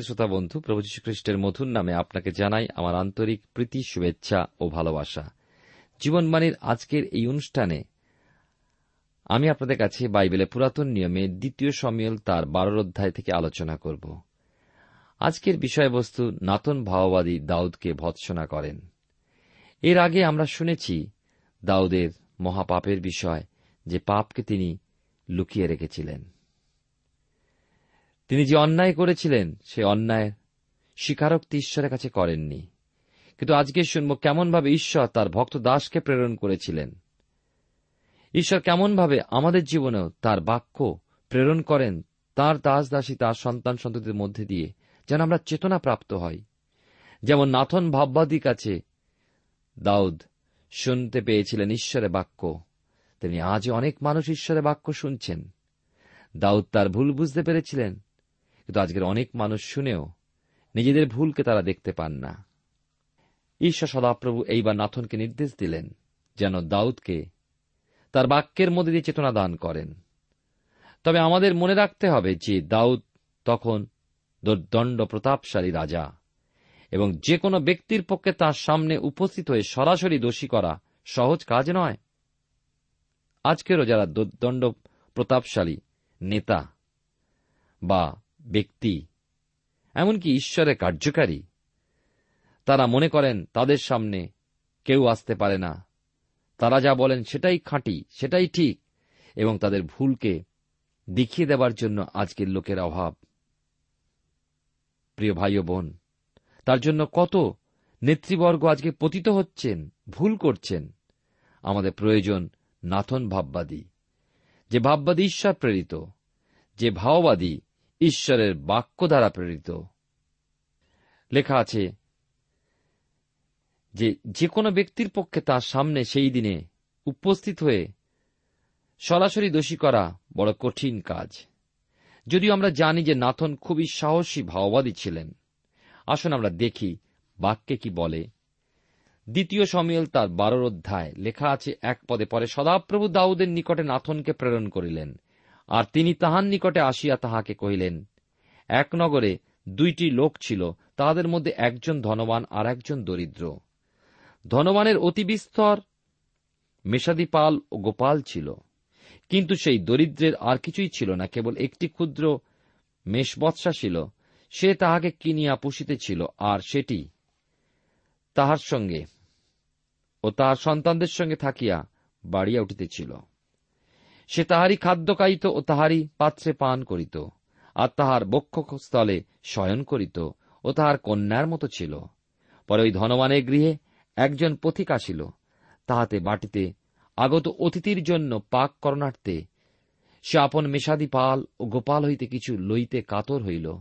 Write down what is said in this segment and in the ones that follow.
প্রিয় শ্রোতা বন্ধু, প্রভু যীশু খ্রিস্টের মধুর নামে আপনাকে জানাই আমার আন্তরিক প্রীতি, শুভেচ্ছা ও ভালোবাসা। জীবনবাণীর আজকের এই অনুষ্ঠানে আমি আপনাদের কাছে বাইবেলের পুরাতন নিয়মে দ্বিতীয় সমিয়ল তার বারোর অধ্যায় থেকে আলোচনা করব। আজকের বিষয়বস্তু, নাতন ভাওবাদী দাউদকে ভৎসনা করেন। এর আগে আমরা শুনেছি দাউদের মহাপাপের বিষয় যে পাপকে তিনি লুকিয়ে রেখেছিলেন। তিনি যে অন্যায় করেছিলেন, সে অন্যায় স্বীকারোক্তি ঈশ্বরের কাছে করেননি। কিন্তু আজকে শুনব কেমনভাবে ঈশ্বর তার ভক্ত দাসকে প্রেরণ করেছিলেন। ঈশ্বর কেমনভাবে আমাদের জীবনেও তার বাক্য প্রেরণ করেন, তার দাস দাসী তার সন্তান সন্ততির মধ্যে দিয়ে যেন আমরা চেতনা প্রাপ্ত হই। যেমন নাথন ভাববাদীর কাছে দাউদ শুনতে পেয়েছিলেন ঈশ্বরের বাক্য তেমনি আজ অনেক মানুষ ঈশ্বরের বাক্য শুনছেন। দাউদ তার ভুল বুঝতে পেরেছিলেন কিন্তু আজকের অনেক মানুষ শুনেও নিজেদের ভুলকে তারা দেখতে পান না। ঈশ্বর সদাপ্রভু এইবার নাথনকে নির্দেশ দিলেন যেন দাউদকে তার বাক্যের মধ্যে দিয়ে চেতনা দান করেন। তবে আমাদের মনে রাখতে হবে যে দাউদ তখন দুর্দণ্ড প্রতাপশালী রাজা এবং যে কোনো ব্যক্তির পক্ষে তার সামনে উপস্থিত হয়ে সরাসরি দোষী করা সহজ কাজ নয়। আজকেরও যারা দুর্দণ্ড প্রতাপশালী নেতা বা ব্যক্তি, এমনকি ঈশ্বরের কার্যকারী। তারা মনে করেন, তাদের সামনে কেউ আসতে পারে না। তারা যা বলেন, সেটাই খাঁটি, সেটাই ঠিক, এবং তাদের ভুলকে দেখিয়ে দেবার জন্য আজকের লোকের অভাব। প্রিয় ভাই ও বোন, তার জন্য কত নেতৃবর্গ আজকে পতিত হচ্ছেন, ভুল করছেন। আমাদের প্রয়োজন নাথন ভাববাদী, যে ভাববাদী ঈশ্বর প্রেরিত, যে ভাওবাদী ঈশ্বরের বাক্য দ্বারা প্রেরিত। লেখা আছে, যে যে কোনো ব্যক্তির পক্ষে তার সামনে সেই দিনে উপস্থিত হয়ে সরাসরি দোষী করা বড় কঠিন কাজ। যদিও আমরা জানি যে নাথন খুবই সাহসী, ভাওবাদী ছিলেন। আসুন আমরা দেখি বাক্যে কি বলে। দ্বিতীয় সমিয়ল তার বারোর অধ্যায়। লেখা আছে, এক পদে পরে সদাপ্রভু দাউদের নিকটে নাথনকে প্রেরণ করিলেন। আর তিনি তাহার নিকটে আসিয়া তাহাকে কহিলেন, এক নগরে দুইটি লোক ছিল, তাহাদের মধ্যে একজন ধনবান আর একজন দরিদ্র। ধনবানের অতি বিস্তর মেষাদিপাল ও গোপাল ছিল, কিন্তু সেই দরিদ্রের আর কিছুই ছিল না, কেবল একটি ক্ষুদ্র মেষবৎসা ছিল। সে তাহাকে কিনিয়া পুষিতেছিল আর সেটি তাহার সঙ্গে ও তাহার সন্তানদের সঙ্গে থাকিয়া বাড়িয়া উঠিতেছিল সে তাহারই খাদ্য খাইত ও তাহারই পাত্রে পান করিত, আর তাহার বক্ষস্থলে শয়ন করিত ও তাহার কন্যার মতো ছিল। পরে ওই ধনবানের গৃহে একজন পথিক আসিল, তাহাতে বাটিতে আগত অতিথির জন্য পাক করণার্থে সে আপন মেষাদি পাল ও গোপাল হইতে কিছু লইতে কাতর হইল।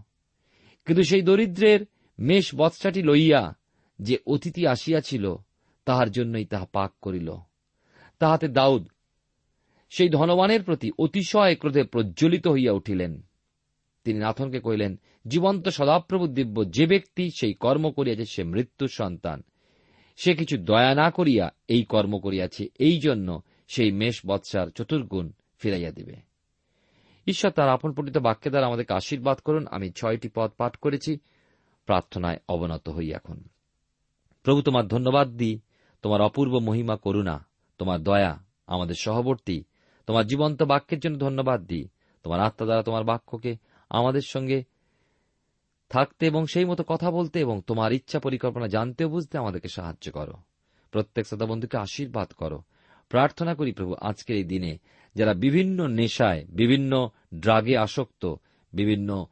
কিন্তু সেই দরিদ্রের মেষ বৎসাটি লইয়া যে অতিথি আসিয়াছিল, তাহার জন্যই তাহা পাক করিল। তাহাতে দাউদ সেই ধনবানের প্রতি অতিশয় ক্রোধে প্রজ্বলিত হইয়া উঠিলেন। তিনি নাথনকে কহিলেন, জীবন্ত সদাপ্রভু দিব্য যে ব্যক্তি সেই কর্ম করিয়াছে সে মৃত্যুর সন্তান। সে কিছু দয়া না করিয়া এই কর্ম করিয়াছে, এই জন্য সেই মেষ বৎসার চতুর্গুণ ফিরাইয়া দিবে। ঈশ্বর তার আপন পঠিত বাক্যে দ্বারা আমাদেরকে আশীর্বাদ করুন। আমি ছয়টি পদ পাঠ করেছি, প্রার্থনায় অবনত হই এখন। প্রভু, তোমার ধন্যবাদ দিই। তোমার অপূর্ব মহিমা, করুণা, তোমার দয়া, আমাদের সহবর্তী তোমার জীবন্ত বাক্যের জন্য ধন্যবাদ দিই। তোমার আত্মা দ্বারা তোমার বাক্যকে আমাদের সঙ্গে থাকতে এবং সেই মতো কথা বলতে এবং তোমার ইচ্ছা পরিকল্পনা জানতে বুঝতে আমাদেরকে সাহায্য করো। প্রত্যেক শ্রোতা বন্ধুকে আশীর্বাদ করো। প্রার্থনা করি প্রভু, আজকের এই দিনে যারা বিভিন্ন নেশায়, বিভিন্ন ড্রাগে আসক্ত, বিভিন্ন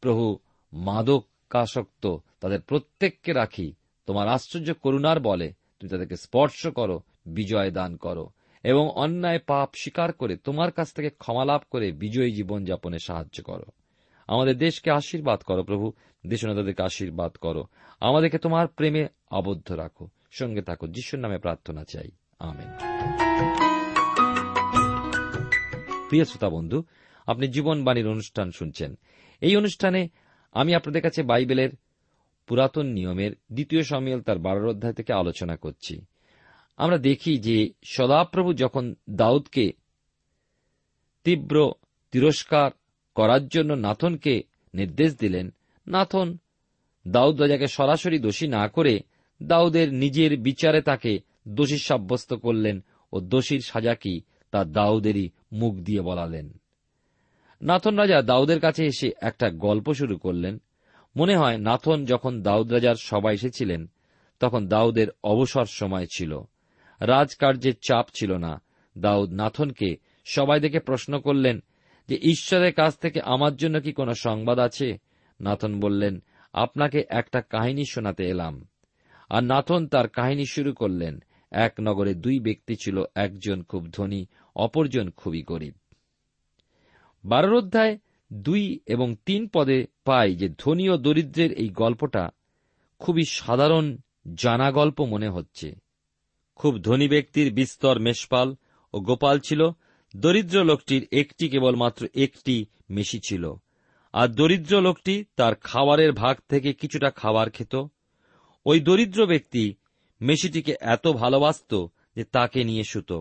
প্রভু মাদকাসক্ত, তাদের প্রত্যেককে রাখি। তোমার আশ্চর্য করুণার বলে তুমি তাদেরকে স্পর্শ করো, বিজয় দান করো। এবং অন্যায় পাপ স্বীকার করে তোমার কাছ থেকে ক্ষমা লাভ করে বিজয়ী জীবন যাপনে সাহায্য করো। আমাদের দেশকে আশীর্বাদ করো, প্রভু। দেশনাদাদেরকে আশীর্বাদ করো। আমাদেরকে তোমার প্রেমে আবদ্ধ রাখো। সঙ্গে থাকো। যিশুর নামে প্রার্থনা চাই। আমেন। প্রিয় শ্রোতা বন্ধু, আপনি জীবনবাণীর অনুষ্ঠান শুনছেন। এই অনুষ্ঠানে আমি আপনাদের কাছে বাইবেলের পুরাতন নিয়মের দ্বিতীয় সমিয়াল তার বারোর অধ্যায় থেকে আলোচনা করছি। আমরা দেখি যে সদাপ্রভু যখন দাউদকে তীব্র তিরস্কার করার জন্য নাথনকে নির্দেশ দিলেন, নাথন দাউদ রাজাকে সরাসরি দোষী না করে দাউদের নিজের বিচারে তাকে দোষী সাব্যস্ত করলেন ও দোষীর সাজা কি তা দাউদেরই মুখ দিয়ে বলালেন। নাথন রাজা দাউদের কাছে এসে একটা গল্প শুরু করলেন। মনে হয় নাথন যখন দাউদ রাজার সবাই এসেছিলেন, তখন দাউদের অবসর সময় ছিল। রাজকার্যের চাপ ছিল না। দাউদ নাথনকে সবাই দেখে প্রশ্ন করলেন যে, ঈশ্বরের কাছ থেকে আমার জন্য কি কোনো সংবাদ আছে? নাথন বললেন, আপনাকে একটা কাহিনী শোনাতে এলাম। আর নাথন তার কাহিনী শুরু করলেন, এক নগরে দুই ব্যক্তি ছিল, একজন খুব ধনী, অপরজন খুবই গরিব। বারোর অধ্যায় দুই এবং তিন পদে পাই যে, ধনী ও দরিদ্রের এই গল্পটা খুবই সাধারণ জানা গল্প মনে হচ্ছে। খুব ধনী ব্যক্তির বিস্তর মেষপাল ও গোপাল ছিল। দরিদ্র লোকটির একটি কেবলমাত্র একটি মেশি ছিল। আর দরিদ্র লোকটি তার খাবারের ভাগ থেকে কিছুটা খাবার খেত। ওই দরিদ্র ব্যক্তি মেশিটিকে এত ভালোবাসত যে তাকে নিয়ে শুত।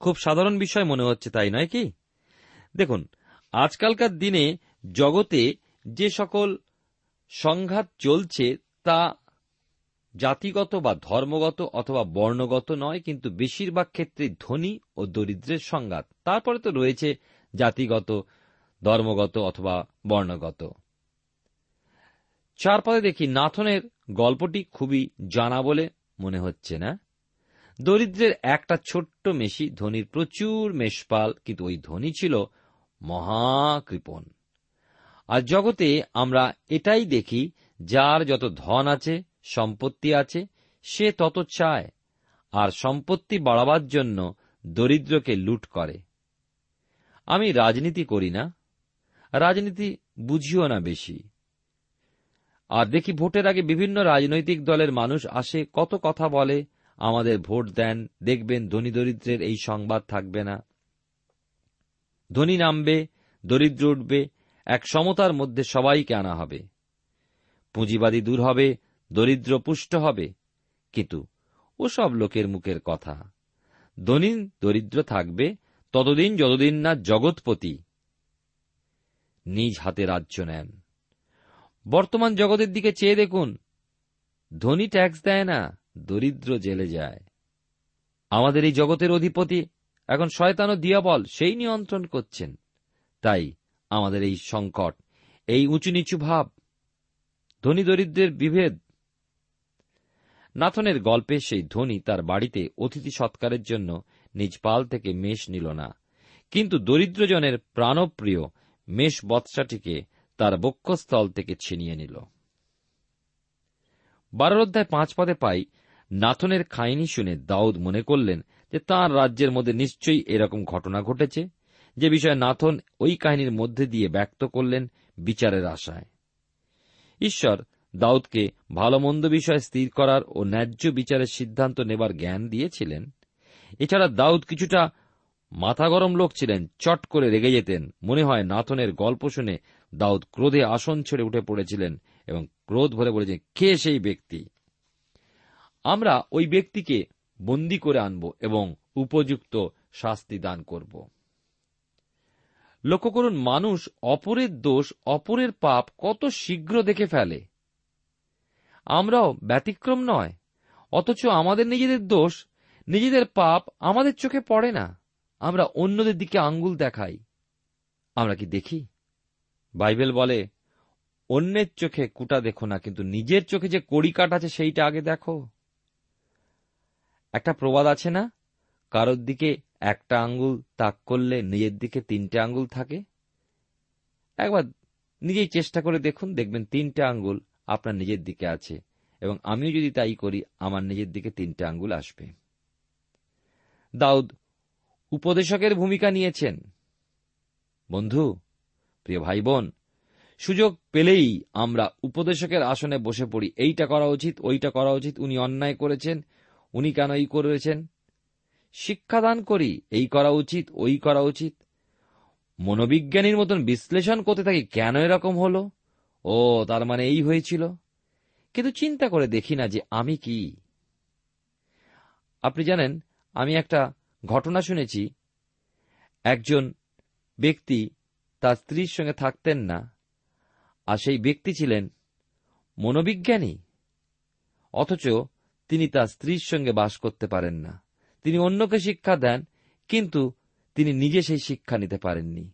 খুব সাধারণ বিষয় মনে হচ্ছে, তাই নয় কি? দেখুন, আজকালকার দিনে জগতে যে সকল সংঘাত চলছে তা জাতিগত বা ধর্মগত অথবা বর্ণগত নয়, কিন্তু বেশিরভাগ ক্ষেত্রে ধনী ও দরিদ্রের সংঘাত। তারপরে তো রয়েছে জাতিগত, ধর্মগত অথবা বর্ণগত। চার পদে দেখি নাথনের গল্পটি খুবই জানা বলে মনে হচ্ছে না। দরিদ্রের একটা ছোট্ট মেশি ধনীর প্রচুর মেষপাল, কিন্তু ওই ধনী ছিল মহাকৃপণ। আর জগতে আমরা এটাই দেখি, যার যত ধন আছে সম্পত্তি আছে, সে তত চায়, আর সম্পত্তি বাড়াবার জন্য দরিদ্রকে লুট করে। আমি রাজনীতি করি না, রাজনীতি বুঝিও না বেশি। আর দেখি ভোটের আগে বিভিন্ন রাজনৈতিক দলের মানুষ আসে, কত কথা বলে, আমাদের ভোট দেন, দেখবেন ধনী দরিদ্রের এই সংবাদ থাকবে না। ধনী নামবে, দরিদ্র উঠবে, এক সমতার মধ্যে সবাইকে আনা হবে। পুঁজিবাদী দূর হবে দরিদ্র পুষ্ট হবে। কিন্তু ওসব লোকের মুখের কথা। ধনী দরিদ্র থাকবে ততদিন যতদিন না জগৎপতি নিজ হাতে রাজ্য নেন। বর্তমান জগতের দিকে চেয়ে দেখুন। ধনী ট্যাক্স দেয় না, দরিদ্র জেলে যায়। আমাদের এই জগতের অধিপতি এখন শয়তান ও দিয়াবল, সেই নিয়ন্ত্রণ করছেন। তাই আমাদের এই সংকট, এই উঁচু নিচু ভাব, ধনী দরিদ্রের বিভেদ নাথনের গল্পে সেই ধনী তার বাড়িতে অতিথি সৎকারের জন্য নিজ পাল থেকে মেষ নিল না। কিন্তু দরিদ্রজনের প্রাণপ্রিয় মেষ বৎসাটিকে তার বক্ষস্থল থেকে ছিনিয়ে নিল। বারোর অধ্যায় পাঁচ পদে পাই, নাথনের খাইনি শুনে দাউদ মনে করলেন যে তাঁর রাজ্যের মধ্যে নিশ্চয়ই এরকম ঘটনা ঘটেছে, যে বিষয়ে নাথন ওই কাহিনীর মধ্যে দিয়ে ব্যক্ত করলেন বিচারের আশায়। ঈশ্বর দাউদকে ভালো মন্দ বিষয় স্থির করার ও ন্যায্য বিচারের সিদ্ধান্ত নেবার জ্ঞান দিয়েছিলেন। এছাড়া দাউদ কিছুটা মাথা গরম লোক ছিলেন, চট করে রেগে যেতেন। মনে হয় নাথনের গল্প শুনে দাউদ ক্রোধে আসন ছেড়ে উঠে পড়েছিলেন এবং ক্রোধ ভরে বলেছেন, কে সেই ব্যক্তি? আমরা ওই ব্যক্তিকে বন্দি করে আনব এবং উপযুক্ত শাস্তি দান করব। লক্ষ্য করুন, মানুষ অপরের দোষ, অপরের পাপ কত শীঘ্র দেখে ফেলে। আমরাও ব্যতিক্রম নয়। অথচ আমাদের নিজেদের দোষ, নিজেদের পাপ আমাদের চোখে পড়ে না। আমরা অন্যদের দিকে আঙ্গুল দেখাই। আমরা কি দেখি? বাইবেল বলে, অন্যের চোখে কুটা দেখো না, কিন্তু নিজের চোখে যে কড়ি কাট আছে, সেইটা আগে দেখো। একটা প্রবাদ আছে না? কারোর দিকে একটা আঙ্গুল তাক করলে নিজের দিকে তিনটে আঙ্গুল থাকে? একবার নিজেই চেষ্টা করে দেখুন, দেখবেন তিনটে আঙ্গুল আপনার নিজের দিকে আছে এবং আমিও যদি তাই করি, আমার নিজের দিকে তিনটে আঙ্গুল আসবে। দাউদ, উপদেশকের ভূমিকা নিয়েছেন। বন্ধু, প্রিয় ভাই বোন সুযোগ পেলেই আমরা উপদেশকের আসনে বসে পড়ি। এইটা করা উচিত, ওইটা করা উচিত, উনি অন্যায় করেছেন, উনি কেন এই করেছেন? শিক্ষাদান করি, এই করা উচিত, ওই করা উচিত। মনোবিজ্ঞানীর মতন বিশ্লেষণ করতে থাকি, কেন এরকম হলো? ও, তার মানে এই হয়েছিল? কিন্তু চিন্তা করে দেখি না যে আমি কি। আপনি জানেন, আমি একটা ঘটনা শুনেছি। একজন ব্যক্তি তার স্ত্রীর সঙ্গে থাকতেন না, আর সেই ব্যক্তি ছিলেন মনোবিজ্ঞানী। অথচ তিনি তার স্ত্রীর সঙ্গে বাস করতে পারেন না। তিনি অন্যকে শিক্ষা দেন, কিন্তু তিনি নিজে সেই শিক্ষা নিতে পারেননি।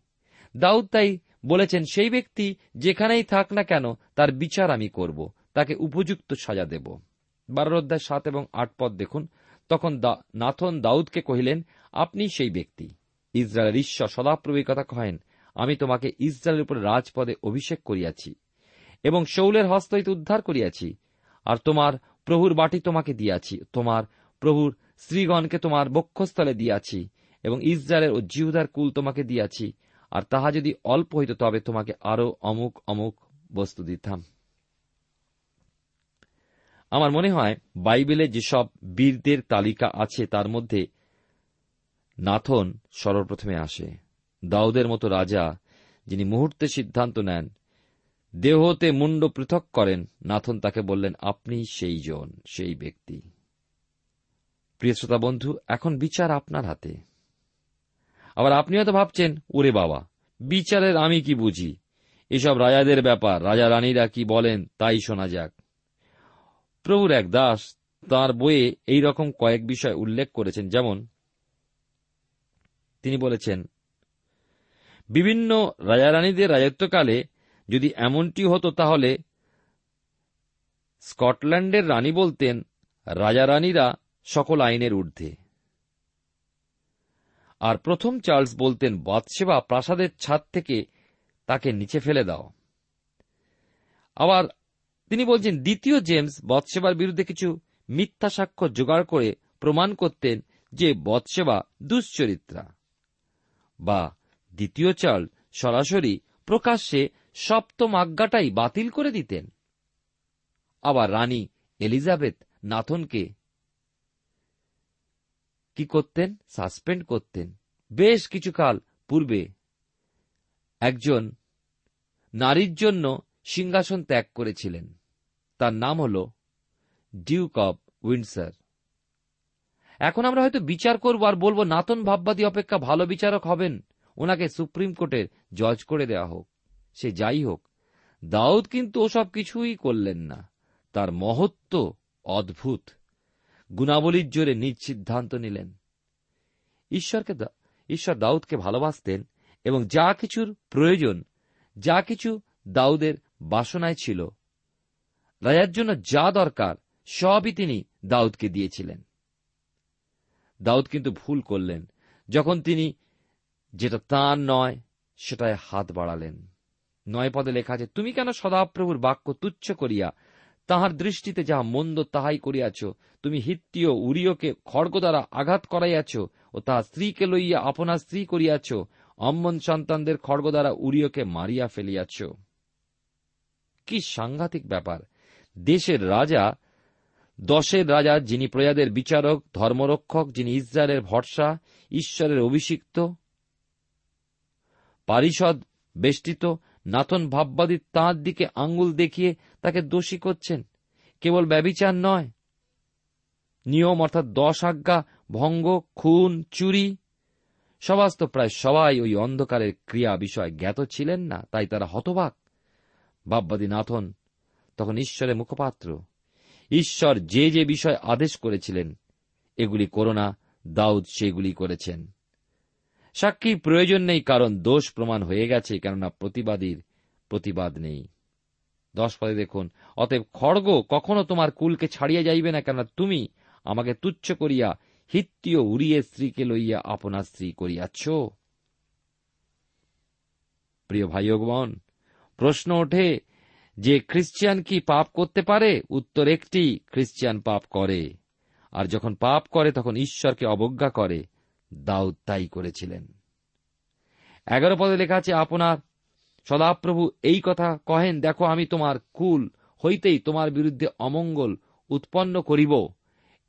দাউদ তাই বলেছেন, সেই ব্যক্তি যেখানেই থাক না কেন, তার বিচার আমি করব। তাকে উপযুক্ত সাজা দেব। বারোর অধ্যায় সাত এবং আট পদ দেখুন। তখন নাথন দাউদকে কহিলেন, আপনি সেই ব্যক্তি। ইসরায়েলের ঈশ্বর সদাপ্রভুর কথা কহেন। আমি তোমাকে ইসরায়েলের উপর রাজপদে অভিষেক করিয়াছি এবং শৌলের হস্ত হইতে উদ্ধার করিয়াছি। আর তোমার প্রভুর বাটি তোমাকে দিয়াছি। তোমার প্রভুর শ্রীগণকে তোমার বক্ষস্থলে দিয়াছি এবং ইসরায়েলের ও জিহুদার কুল তোমাকে দিয়াছি। আর তাহা যদি অল্প হইত, তবে তোমাকে আরও অমুক অমুক বস্তু দিতাম। আমার মনে হয়, বাইবেলে যেসব বীরদের তালিকা আছে, তার মধ্যে নাথন সর্বপ্রথমে আসে। দাউদের মতো রাজা, যিনি মুহূর্তে সিদ্ধান্ত নেন, দেহতে মুন্ড পৃথক করেন, নাথন তাকে বললেন, আপনি সেই জন, সেই ব্যক্তি। প্রিয় শ্রোতা বন্ধু, এখন বিচার আপনার হাতে। আবার আপনি হয়তো ভাবছেন, ওরে বাবা, বিচারের আমি কি বুঝি? এসব রাজাদের ব্যাপার, রাজা রানীরা কি বলেন তাই শোনা যাক। প্রভুর এক দাস তাঁর বইয়ে এই রকম কয়েক বিষয় উল্লেখ করেছেন, যেমন তিনি বলেছেন, বিভিন্ন রাজারানীদের রাজত্বকালে যদি এমনটি হতো তাহলে স্কটল্যান্ডের রানী বলতেন রাজারানীরা সকল আইনের ঊর্ধ্বে। আর প্রথম চার্লস বলতেন বাদসেবা প্রাসাদের ছাদ থেকে তাকে নিচে ফেলে দাও। আবার তিনি বলছেন, দ্বিতীয় জেমস বৎসেবার বিরুদ্ধে কিছু মিথ্যা সাক্ষ্য জোগাড় করে প্রমাণ করতেন যে বৎসেবা দুশ্চরিত্রা। বা দ্বিতীয় চার্ল সরাসরি প্রকাশ্যে সপ্তম আজ্ঞাটাই বাতিল করে দিতেন। আবার রানী এলিজাবেথ নাথনকে কি করতেন? সাসপেন্ড করতেন। বেশ কিছুকাল পূর্বে একজন নারীর জন্য সিংহাসন ত্যাগ করেছিলেন। তার নাম হল ডিউক অব উইন্ডসার এখন আমরা হয়তো বিচার করব আর বলব, নাতন ভাববাদী অপেক্ষা ভালো বিচারক হবেন। ওনাকে সুপ্রিম কোর্টের জজ করে দেওয়া হোক। সে যাই হোক, দাউদ কিন্তু ওসব কিছুই করলেন না। তার মহত্ব অদ্ভুত। গুণাবলীর জোরে নিজ সিদ্ধান্ত নিলেন। ঈশ্বরকে ঈশ্বর দাউদকে ভালোবাসতেন এবং যা কিছুর প্রয়োজন, যা কিছু দাউদের বাসনায় ছিল, রাজার জন্য যা দরকার, সবই তিনি দাউদকে দিয়েছিলেন। দাউদ কিন্তু ভুল করলেন, যখন তিনি যেটা তাঁর নয়, সেটায় হাত বাড়ালেন। নয় পদে লেখা আছে, তুমি কেন সদাপ্রভুর বাক্য তুচ্ছ করিয়া তাহার দৃষ্টিতে যাহা মন্দ তাহাই করিয়াছ। তুমি হিত্তীয় উরিয়কে খড়গ দ্বারা আঘাত করাইয়াছ ও তাহার স্ত্রীকে লইয়া আপনার স্ত্রী করিয়াছ। অম্মন সন্তানদের খড়গ দ্বারা উরিয়কে মারিয়া ফেলিয়াছ। কি সাংঘাতিক ব্যাপার। দেশের রাজা, দশের রাজা যিনি প্রজাদের বিচারক, ধর্মরক্ষক, যিনি ইসরায়েলের ভরসা, ঈশ্বরের অভিষিক্ত, পারিষদ বেষ্টিত নাথন ভাববাদী তাঁর দিকে আঙ্গুল দেখিয়ে তাকে দোষী করছেন। কেবল ব্যবিচার নয়। নিয়ম অর্থাৎ দশ আজ্ঞা, ভঙ্গ, খুন, চুরি সবাস্ত প্রায় সবাই ওই অন্ধকারের ক্রিয়া বিষয় জ্ঞাত ছিলেন না, তাই তারা হতবাক। ভাববাদী নাথন তখন ঈশ্বরের মুখপাত্র। ঈশ্বর যে যে বিষয় আদেশ করেছিলেন, এগুলি করোনা দাউদ সেগুলি করেছেন। সাক্ষীর প্রয়োজন নেই, কারণ দোষ প্রমাণ হয়ে গেছে, কেননা প্রতিবাদীর প্রতিবাদ নেই। দশ পদে দেখুন, অতএব খড়গ কখনো তোমার কুলকে ছাড়িয়া যাইবে না, কেননা তুমি আমাকে তুচ্ছ করিয়া হিত্তীয় উড়িয়ে স্ত্রীকে লইয়া আপনার স্ত্রী করিয়াছ। প্রিয় ভাই প্রশ্ন ওঠে, যে খ্রিস্টিয়ান কি পাপ করতে পারে? উত্তর একটি খ্রিস্টিয়ান পাপ করে। আর যখন পাপ করে, তখন ঈশ্বরকে অবজ্ঞা করে। দাউদ তাই করেছিলেন। এগারো পদে লেখা আছে, আপনার সদাপ্রভু এই কথা কহেন, দেখো আমি তোমার কুল হইতেই তোমার বিরুদ্ধে অমঙ্গল উৎপন্ন করিব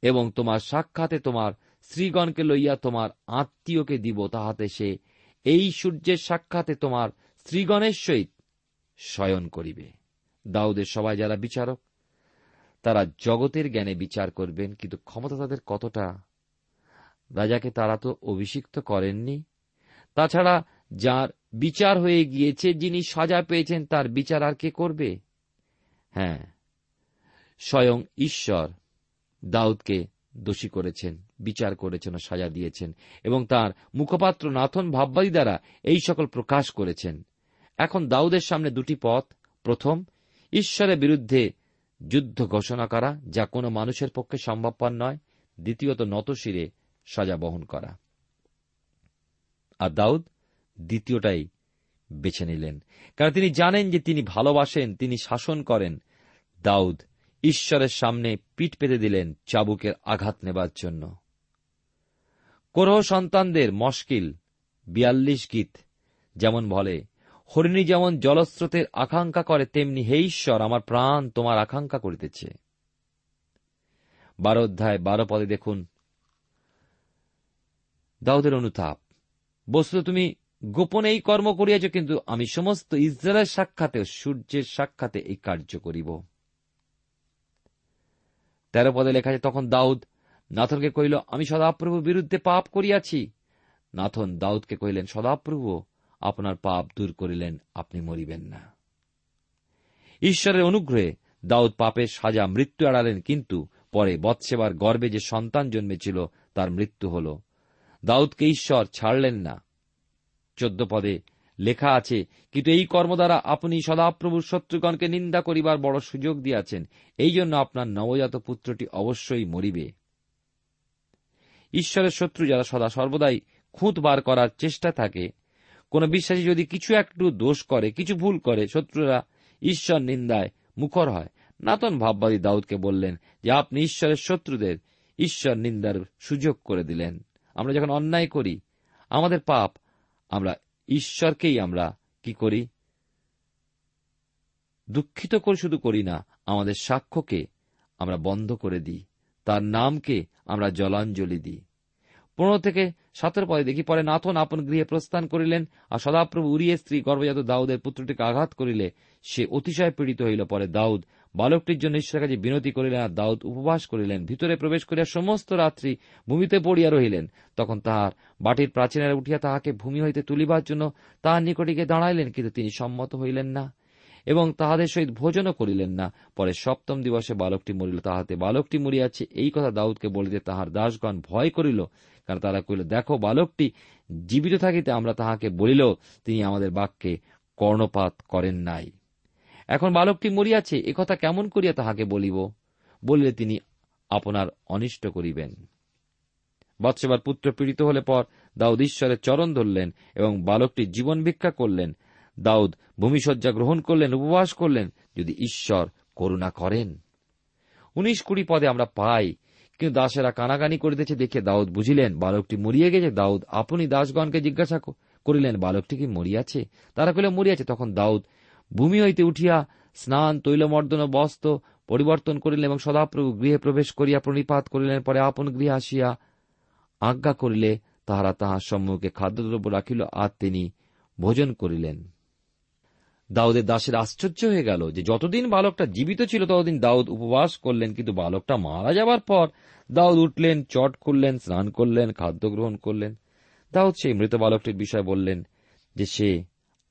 এবং তোমার সাক্ষাতে তোমার স্ত্রীগণকে লইয়া তোমার আত্মীয়কে দিব, তাহাতে সে এই সূর্যের সাক্ষাতে তোমার শ্রীগণের সহিত শয়ন করিবে। দাউদের সবাই যারা বিচারক, তারা জগতের জ্ঞানে বিচার করবেন, কিন্তু ক্ষমতা তাদের কতটা? রাজাকে তারা তো অভিষিক্ত করেননি। তাছাড়া যার বিচার হয়ে গিয়েছে, যিনি সাজা পেয়েছেন, তার বিচার আর কে করবে? হ্যাঁ স্বয়ং ঈশ্বর দাউদকে দোষী করেছেন, বিচার করেছেন ও সাজা দিয়েছেন এবং তার মুখপাত্র নাথন ভাববাদী দ্বারা এই সকল প্রকাশ করেছেন। এখন দাউদের সামনে দুটি পথ। প্রথম, ঈশ্বরের বিরুদ্ধে যুদ্ধ ঘোষণা করা, যা কোনো মানুষের পক্ষে সম্ভবপর নয়। দ্বিতীয়ত, নতশিরে সাজা বহন করা। আর দাউদ দ্বিতীয়টাই বেছে নিলেন। কারণ তিনি জানেন যে তিনি ভালোবাসেন, তিনি শাসন করেন। দাউদ ঈশ্বরের সামনে পিঠ পেতে দিলেন চাবুকের আঘাত নেবার জন্য। কোরহ সন্তানদের মশকিল বিয়াল্লিশ গীত যেমন বলে, হরিণী যেমন জলস্রোতের আকাঙ্ক্ষা করে, তেমনি হে ঈশ্বর, আমার প্রাণ তোমার আকাঙ্ক্ষা করিতেছে। বারো অধ্যায় বারো পদে দেখুন দাউদের অনুতাপ। বস্তু তুমি গোপনে এই কর্ম করিয়াছ, কিন্তু আমি সমস্ত ইসরায়েলের সাক্ষাতে সূর্যের সাক্ষাতে এই কার্য করিব। তেরো পদে লেখা আছে, তখন দাউদ নাথনকে কহিল, আমি সদাপ্রভুর বিরুদ্ধে পাপ করিয়াছি। নাথন দাউদকে কহিলেন, সদাপ্রভু, আপনার পাপ দূর করিলেন, আপনি মরিবেন না। ঈশ্বরের অনুগ্রহে দাউদ পাপের সাজা মৃত্যু এড়ালেন, কিন্তু পরে বৎসেবার গর্বে যে সন্তান জন্মেছিল, তার মৃত্যু হল। দাউদকে ঈশ্বর ছাড়লেন না। চোদ্দ পদে লেখা আছে, কিন্তু এই কর্ম দ্বারা আপনি সদাপ্রভুর শত্রুগণকে নিন্দা করিবার বড় সুযোগ দিয়াছেন। এই জন্য আপনার নবজাত পুত্রটি অবশ্যই মরিবে। ঈশ্বরের শত্রু যারা সদা সর্বদাই খুঁত বার করার চেষ্টা থাকে, কোন বিশ্বাসী যদি কিছু একটু দোষ করে, কিছু ভুল করে, শত্রুরা ঈশ্বর নিন্দায় মুখর হয়। নাতন ভাববাদী দাউদকে বললেন যে, আপনি ঈশ্বরের শত্রুদের ঈশ্বর নিন্দার সুযোগ করে দিলেন। আমরা যখন অন্যায় করি, আমাদের পাপ, আমরা ঈশ্বরকেই আমরা কি করি? দুঃখিত করে শুধু করি না, আমাদের সাক্ষ্যকে আমরা বন্ধ করে দিই। তার নামকে আমরা জলাঞ্জলি দিই। পনেরো থেকে সতেরো পদে দেখি, পরে নাথন আপন গৃহে প্রস্থান করিলেন, আর সদাপ্রভু উড়িয়ে স্ত্রী গর্ভজাত দাউদের পুত্রটিকে আঘাত করিলে সে অতিশয় পীড়িত হইল। পরে দাউদ বালকটির জন্য ঈশ্বরের কাছে বিনতি করিলেন আর দাউদ উপবাস করিলেন। ভিতরে প্রবেশ করিয়া সমস্ত রাত্রি ভূমিতে পড়িয়া রহিলেন। তখন তাহার বাটির প্রাচীনের উঠিয়া তাহাকে ভূমি হইতে তুলিবার জন্য তাহার নিকটিকে দাঁড়াইলেন, কিন্তু তিনি সম্মত হইলেন না এবং তাহাদের সহিত ভোজনও করিলেন না। পরে সপ্তম দিবসে বালকটি মরিল। তাহাতে বালকটি মরিয়াছে, এই কথা দাউদকে বলিতে তাহার দাসগণ ভয় করিল, কারণ তারা কহিল, দেখো বালকটি জীবিত থাকিতে, আমরা তাহাকে বলিল, তিনি আমাদের বাক্যে কর্ণপাত করেন নাই। এখন বালকটি মরিয়াছে? একথা কেমন করিয়া তাহাকে বলিব? বলিলে তিনি আপনার অনিষ্ট করিবেন। বৎসবার পুত্র পীড়িত হলে পর দাউদ ঈশ্বরের চরণ ধরলেন এবং বালকটি জীবন ভিক্ষা করলেন। দাউদ ভূমিশয্যা গ্রহণ করলেন, উপবাস করলেন, যদি ঈশ্বর করুণা করেন। উনিশ কুড়ি পদে আমরা পাই, কিন্তু দাসেরা কানাকানি করিতেছে দেখে দাউদ বুঝিলেন, বালকটি মরিয়া গেছে। দাউদ আপনি দাসগণকে জিজ্ঞাসা করিলেন, বালকটি কি মরিয়াছে? তারা কইলে মরিয়াছে। তখন দাউদ ভূমি হইতে উঠিয়া স্নান, তৈলমর্দন বস্ত্র পরিবর্তন করিলেন এবং সদাপ্রভু গৃহে প্রবেশ করিয়া প্রণিপাত করিলেন। পরে আপন গৃহে আসিয়া আজ্ঞা করিলে, তাহারা তাহার সম্মুখে খাদ্যদ্রব্য রাখিল আর তিনি ভোজন করিলেন। দাউদের দাসের আশ্চর্য হয়ে গেল যে, যতদিন বালকটা জীবিত ছিল, ততদিন দাউদ উপবাস করলেন, কিন্তু বালকটা মারা যাবার পর দাউদ উঠলেন, চট খুললেন স্নান করলেন, খাদ্য গ্রহণ করলেন। দাউদ সেই মৃত বালকটির বিষয় বললেন যে, সে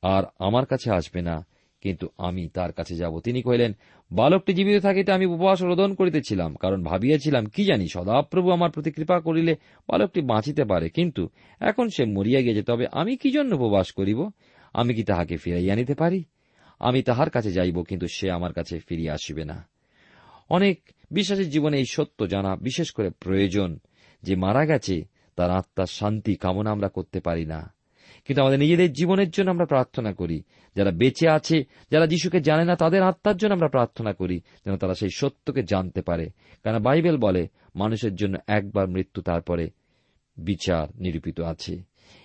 আর আমার কাছে আসবে না। কিন্তু আমি তার কাছে যাব। তিনি কহিলেন, বালকটি জীবিত থাকিতে আমি উপবাস রোদন করিতেছিলাম, কারণ ভাবিয়াছিলাম, কি জানি, সদাপ্রভু আমার প্রতি কৃপা করিলে বালকটি বাঁচিতে পারে। কিন্তু এখন সে মরিয়া গিয়েছে, তবে আমি কি জন্য উপবাস করিব? আমি কি তাহাকে ফিরাইয়া নিতে পারি? আমি তাহার কাছে যাইব, কিন্তু সে আমার কাছে ফিরিয়া আসিবে না। অনেক বিশ্বাসের জীবনে এই সত্য জানা বিশেষ করে প্রয়োজন। যে মারা গেছে, তার আত্মার শান্তি কামনা আমরা করতে পারি না। কিন্তু আমাদের নিজেদের জীবনের জন্য আমরা প্রার্থনা করি। যারা বেঁচে আছে, যারা যিশুকে জানে না, তাদের আত্মার জন্য আমরা প্রার্থনা করি যেন তারা সেই সত্যকে জানতে পারে। কারণ বাইবেল বলে, মানুষের জন্য একবার মৃত্যু, তারপরে বিচার নিরূপিত আছে।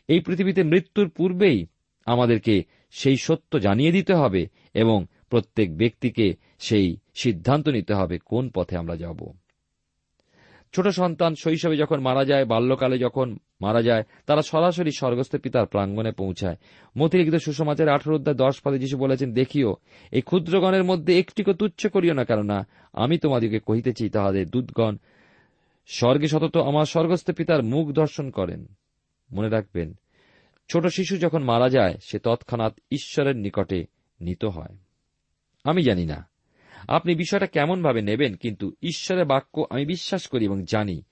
এই পৃথিবীতে মৃত্যুর পূর্বেই আমাদেরকে সেই সত্য জানিয়ে দিতে হবে এবং প্রত্যেক ব্যক্তিকে সেই সিদ্ধান্ত নিতে হবে কোন পথে আমরা যাব। ছোট সন্তান শৈশবে যখন মারা যায়, বাল্যকালে যখন মারা যায়, তারা সরাসরি স্বর্গস্থ পিতার প্রাঙ্গণে পৌঁছায়। মতিরিক্ত সুষমাচার আঠারো অধ্যায় দশ পদে যিশু বলেছেন, দেখিও, এই ক্ষুদ্রগণের মধ্যে একটিকে তুচ্ছ করিও না, কেননা আমি তোমাদিকে কহিতেছি, তাহাদের দুধগণ স্বর্গে সতত আমার স্বর্গস্থ পিতার মুখ দর্শন করেন। মনে রাখবেন, ছোট শিশু যখন মারা যায়, সে তৎক্ষণাৎ ঈশ্বরের নিকটে নিত হয়। আমি জানি না। আপনি বিষয়টা কেমন ভাবে নেবেন, কিন্তু ঈশ্বরের বাক্য আমি বিশ্বাস করি এবং জানি।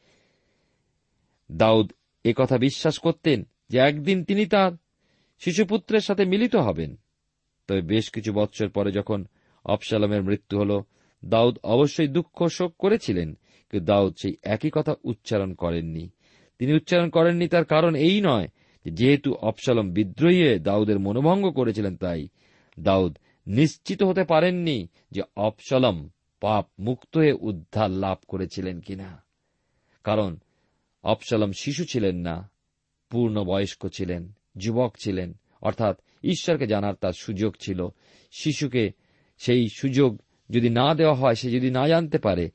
দাউদ কথা বিশ্বাস করতেন যে একদিন তিনি তার শিশুপুত্রের সাথে মিলিত হবেন। তবে বেশ কিছু বৎসর পরে যখন অবসালমের মৃত্যু হল, দাউদ অবশ্যই দুঃখ শোক করেছিলেন, কিন্তু দাউদ সেই একই কথা উচ্চারণ করেননি। তিনি উচ্চারণ করেননি তার কারণ এই নয় যেহেতু অপসালম বিদ্রোহী দাউদের মনোভঙ্গ করেছিলেন তাই, দাউদ নিশ্চিত হতে পারেননি যে অপসলম পাপ মুক্ত হয়ে উদ্ধার লাভ করেছিলেন কিনা। কারণ অপসলম শিশু ছিলেন না পূর্ণ বয়স্ক ছিলেন, যুবক ছিলেন, অর্থাৎ ঈশ্বরকে জানার তার সুযোগ ছিল। শিশুকে সেই সুযোগ যদি না দেওয়া হয়, সে যদি না জানতে পারে,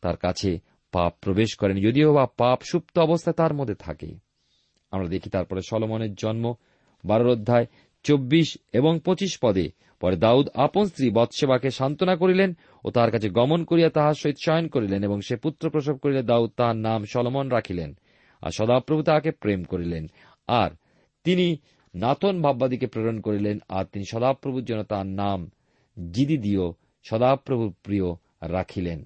তার কাছে পাপ প্রবেশ করেন, যদিও বা পাপ সুপ্ত অবস্থায় তার মধ্যে থাকে। আমরা দেখি তারপরে সলমনের জন্ম, বারোর অধ্যায় চব্বিশ এবং পঁচিশ পদে। পরে দাউদ আপন স্ত্রী বৎসেবাকে সান্ত্বনা করিলেন ও তাহার কাছে গমন করিয়া তাহার সহিত শয়ন করিলেন এবং সে পুত্র প্রসব করিলে দাউদ তাহার নাম সলমন রাখিলেন। আর সদাপ্রভু তাহাকে প্রেম করিলেন। আর তিনি নাথন ভাববাদীকে প্রেরণ করিলেন। আর তিনি সদাপ্রভুর জন্য তার নাম জিদিদিও সদাপ্রভুর প্রিয় রাখিলেন।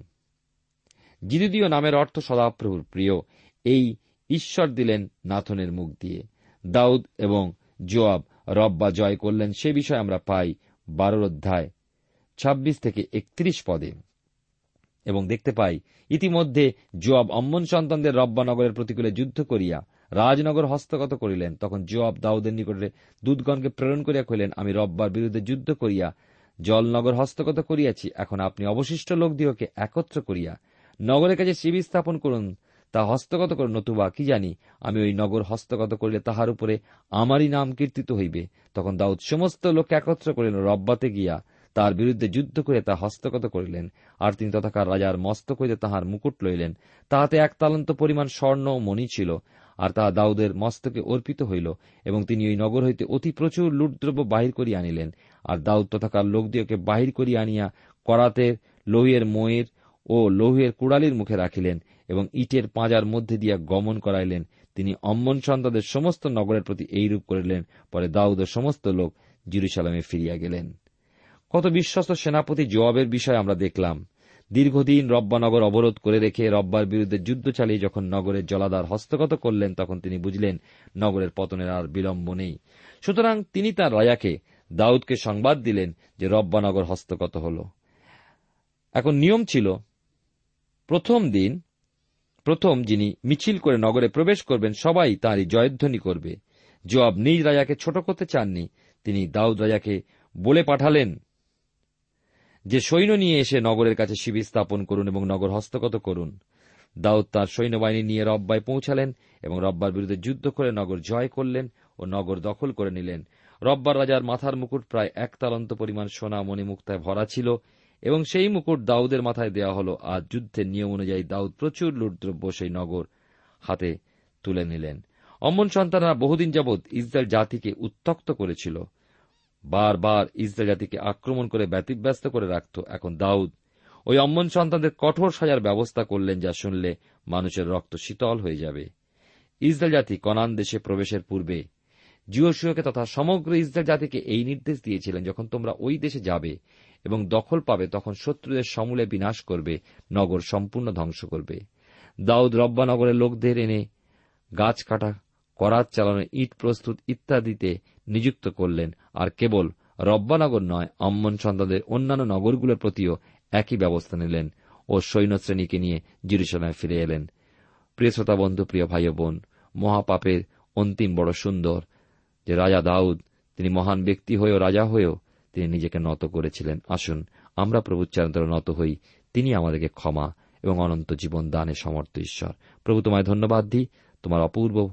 জিদিদিও নামের অর্থ সদাপ্রভুর প্রিয়। এই ঈশ্বর দিলেন নাথনের মুখ দিয়ে। দাউদ এবং জোয়াব রব্বা জয় করলেন, সে বিষয়ে আমরা পাই বারোর অধ্যায়, ছাব্বিশ থেকে একত্রিশ পদে। এবং দেখতে পাই, ইতিমধ্যে জোয়াব অম্মন সন্তানদের রব্বা নগরের প্রতিকূলে যুদ্ধ করিয়া রাজনগর হস্তগত করিলেন। তখন জোয়াব দাউদের নিকটে দূতগণকে প্রেরণ করিয়া কহিলেন, আমি রব্বার বিরুদ্ধে যুদ্ধ করিয়া জলনগর হস্তগত করিয়াছি। এখন আপনি অবশিষ্ট লোকদিওকে একত্র করিয়া নগরের কাছে শিবির স্থাপন করুন। তা হস্তগত করুন নতুবা কি জানি, আমি ওই নগর হস্তগত করিলে তাহার উপরে আমারই নাম কীর্তিত হইবে। তখন দাউদ সমস্ত লোক একত্র করিলেন, রব্বাতে গিয়া তার বিরুদ্ধে যুদ্ধ করে তা হস্তগত করিলেন। আর তিনি তথাকার রাজার মস্তক হইতে তাহার মুকুট লইলেন। তাহাতে এক তালন্ত পরিমাণ স্বর্ণ ও মণি ছিল, আর তাহা দাউদের মস্তকে অর্পিত হইল, এবং তিনি ওই নগর হইতে অতি প্রচুর লুটদ্রব্য বাহির করিয়া আনিলেন। আর দাউদ তথাকার লোকদিওকে বাহির করিয়া আনিয়া করাতে লোহের ময়ের ও লৌহের কুড়ালির মুখে রাখিলেন এবং ইটের পাঁজার মধ্যে দিয়া গমন করাইলেন। তিনি অম্মন সন্তানদের সমস্ত নগরের প্রতি এইরূপ করিলেন। পরে দাউদের সমস্ত লোক জিরুসালামে ফিরিয়া গেলেন। কত বিশ্বস্ত সেনাপতি জবাবের বিষয় আমরা দেখলাম। দীর্ঘদিন রব্বানগর অবরোধ করে রেখে রব্বার বিরুদ্ধে যুদ্ধ চালিয়ে যখন নগরের জলাধার হস্তগত করলেন, তখন তিনি বুঝলেন নগরের পতনের আর বিলম্ব নেই। সুতরাং তিনি তার রাজাকে দাউদকে সংবাদ দিলেন যে রব্বানগর হস্তগত হল। এখন নিয়ম ছিল প্রথম দিন, প্রথম যিনি মিছিল করে নগরে প্রবেশ করবেন, সবাই তাঁরই জয়ধ্বনি করবে। জবাব নিজ রাজাকে ছোট করতে চাননি, তিনি দাউদ রাজাকে বলে পাঠালেন যে, সৈন্য নিয়ে এসে নগরের কাছে শিবির স্থাপন করুন এবং নগর হস্তগত করুন। দাউদ তার সৈন্যবাহিনী নিয়ে রব্বায় পৌঁছালেন এবং রব্বার বিরুদ্ধে যুদ্ধ করে নগর জয় করলেন ও নগর দখল করে নিলেন। রব্বার রাজার মাথার মুকুট প্রায় এক তালন্ত পরিমাণ সোনা মণিমুক্তায় ভরা ছিল। এবং সেই মুকুট দাউদের মাথায় দেওয়া হল। আর যুদ্ধের নিয়ম অনুযায়ী দাউদ প্রচুর লুটদ্রব্য সেই নগর হাতে তুলে নিলেন। অম্মন সন্তানরা বহুদিন যাবৎ ইসরায়েল জাতিকে উত্তক্ত করেছিল। বারবার ইসরায়েল জাতিকে আক্রমণ করে ব্যতিব্যস্ত করে রাখত এখন দাউদ। ওই অম্মন সন্তানদের কঠোর সাজার ব্যবস্থা করলেন যা শুনলে মানুষের রক্ত শীতল হয়ে যাবে। ইসরায়েল জাতি কনান দেশে প্রবেশের পূর্বে জিওসিওকে তথা সমগ্র ইসরায়েল জাতিকে এই নির্দেশ দিয়েছিলেন, যখন তোমরা ওই দেশে যাবে এবং দখল পাবে তখন শত্রুদের সমূলে বিনাশ করবে, নগর সম্পূর্ণ ধ্বংস করবে। দাউদ রব্বা নগরের লোকদের এনে গাছ কাটা, করাত চালানো, ইট প্রস্তুত ইত্যাদিতে নিযুক্ত করলেন। আর কেবল রব্বানগর নয় অম্মন সন্তানদের অন্যান্য নগরগুলোর প্রতিও একই ব্যবস্থা নিলেন ও সৈন্যশ্রেণীকে নিয়ে জিরুসালামে ফিরে এলেন। প্রিয় শ্রোতা বন্ধু, প্রিয় ভাই বোন, মহাপাপের অন্তিম বড় সুন্দর যে রাজা দাউদ, তিনি মহান ব্যক্তি হয়েও রাজা হয়েও তিনি নিজেকে নত করেছিলেন। আসুন, আমরা প্রভুর চরণতরে নত হই। তিনি আমাদেরকে ক্ষমা এবং অনন্ত জীবন দানে সমর্থ ঈশ্বর। প্রভু, তোমায় ধন্যবাদ দিই। তোমার অপূর্ব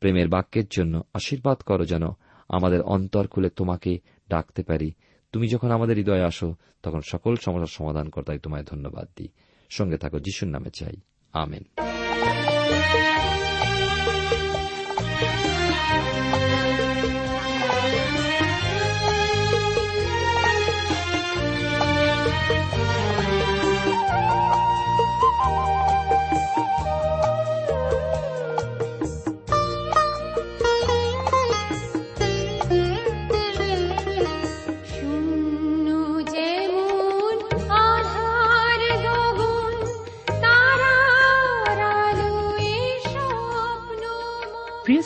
প্রেমের বাক্যের জন্য আশীর্বাদ করো যেন আমাদের অন্তর খুলে তোমাকে ডাকতে পারি। তুমি যখন আমাদের হৃদয়ে আসো, তখন সকল সমস্যার সমাধান করতাই তোমায় ধন্যবাদ দিই। সঙ্গে থাকো, যিশুর নামে চাই। আমেন।